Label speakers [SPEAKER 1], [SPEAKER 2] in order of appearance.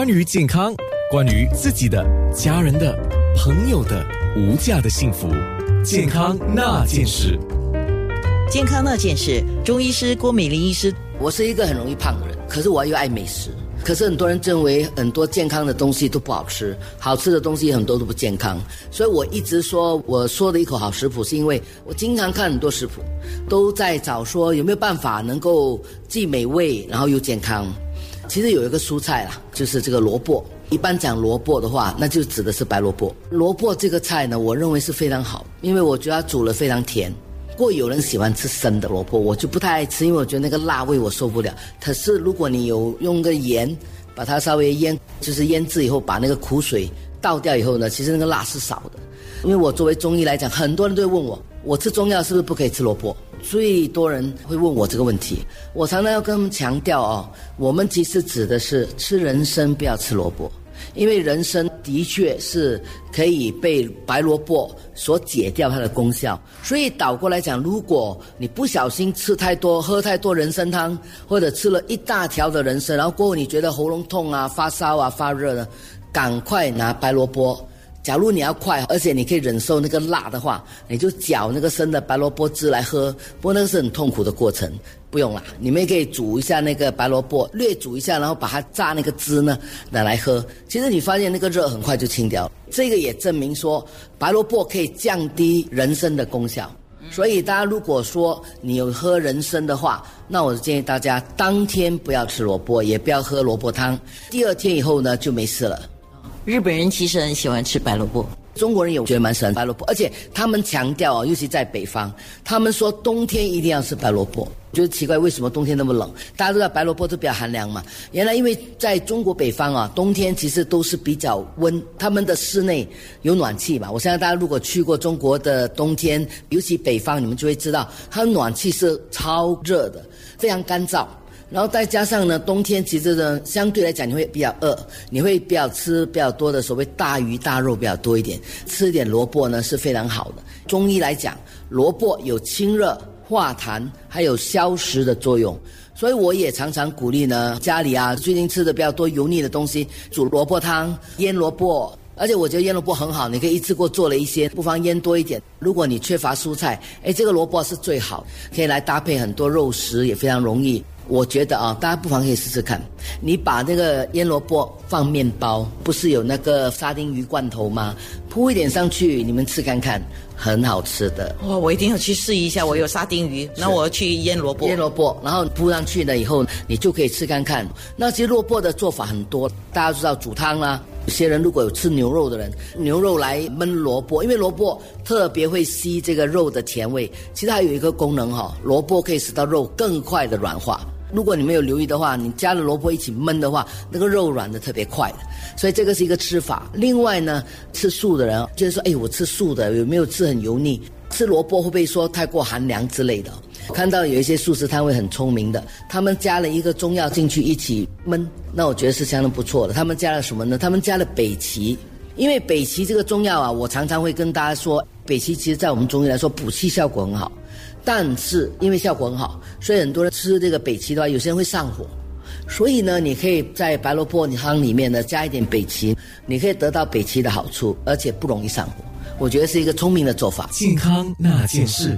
[SPEAKER 1] 关于健康，关于自己的、家人的、朋友的无价的幸福，健康那件事。
[SPEAKER 2] 健康那件事，中医师郭美玲医师，
[SPEAKER 3] 我是一个很容易胖的人，可是我又爱美食。可是很多人认为很多健康的东西都不好吃，好吃的东西很多都不健康。所以我一直说，我说的一口好食谱，是因为我经常看很多食谱，都在找说有没有办法能够既美味然后又健康。其实有一个蔬菜啦，就是这个萝卜。一般讲萝卜的话，那就指的是白萝卜。萝卜这个菜呢，我认为是非常好，因为我觉得它煮了非常甜。不过有人喜欢吃生的萝卜，我就不太爱吃，因为我觉得那个辣味我受不了。可是如果你有用个盐，把它稍微腌，就是腌制以后，把那个苦水倒掉以后呢，其实那个辣是少的。因为我作为中医来讲，很多人都会问我，我吃中药是不是不可以吃萝卜？最多人会问我这个问题，我常常要跟他们强调哦，我们其实指的是吃人参，不要吃萝卜。因为人参的确是可以被白萝卜所解掉它的功效，所以倒过来讲，如果你不小心吃太多、喝太多人参汤，或者吃了一大条的人参，然后过后你觉得喉咙痛啊、发烧啊、发热呢，赶快拿白萝卜。假如你要快，而且你可以忍受那个辣的话，你就搅那个生的白萝卜汁来喝。不过那个是很痛苦的过程，不用了。你们也可以煮一下那个白萝卜，略煮一下，然后把它榨那个汁呢拿来喝。其实你发现那个热很快就清掉。这个也证明说白萝卜可以降低人参的功效。所以大家如果说你有喝人参的话，那我建议大家当天不要吃萝卜，也不要喝萝卜汤。第二天以后呢就没事了。
[SPEAKER 2] 日本人其实很喜欢吃白萝卜，
[SPEAKER 3] 中国人也觉得蛮喜欢白萝卜，而且他们强调啊，尤其在北方，他们说冬天一定要吃白萝卜。觉得奇怪，为什么冬天那么冷？大家都知道白萝卜都比较寒凉嘛。原来因为在中国北方啊，冬天其实都是比较温，他们的室内有暖气嘛。我相信大家如果去过中国的冬天，尤其北方，你们就会知道，它的暖气是超热的，非常干燥。然后再加上呢，冬天其实呢，相对来讲你会比较饿，你会比较吃比较多的所谓大鱼大肉比较多一点，吃一点萝卜呢是非常好的。中医来讲，萝卜有清热化痰，还有消食的作用，所以我也常常鼓励呢，家里啊最近吃的比较多油腻的东西，煮萝卜汤、腌萝卜，而且我觉得腌萝卜很好，你可以一次过做了一些，不妨腌多一点。如果你缺乏蔬菜，哎，这个萝卜是最好，可以来搭配很多肉食，也非常容易。我觉得啊，大家不妨可以试试看。你把那个腌萝卜放面包，不是有那个沙丁鱼罐头吗？铺一点上去，你们吃看看，很好吃的。
[SPEAKER 2] 哇，我一定要去试一下。我有沙丁鱼，那我要去腌萝卜。
[SPEAKER 3] 腌萝卜，然后铺上去了以后，你就可以吃看看。那其实萝卜的做法很多，大家知道煮汤啦。有些人如果有吃牛肉的人，牛肉来焖萝卜，因为萝卜特别会吸这个肉的甜味。其实还有一个功能哈，萝卜可以使到肉更快的软化。如果你没有留意的话，你加了萝卜一起焖的话，那个肉软的特别快的，所以这个是一个吃法。另外呢，吃素的人就是说，哎，我吃素的有没有吃很油腻？吃萝卜会不会说太过寒凉之类的？看到有一些素食摊位很聪明的，他们加了一个中药进去一起焖，那我觉得是相当不错的。他们加了什么呢？他们加了北芪，因为北芪这个中药啊，我常常会跟大家说，北芪其实在我们中医来说补气效果很好。但是因为效果很好，所以很多人吃这个北芪的话，有些人会上火。所以呢，你可以在白萝卜汤里面呢加一点北芪，你可以得到北芪的好处，而且不容易上火。我觉得是一个聪明的做法。
[SPEAKER 1] 健康那件事。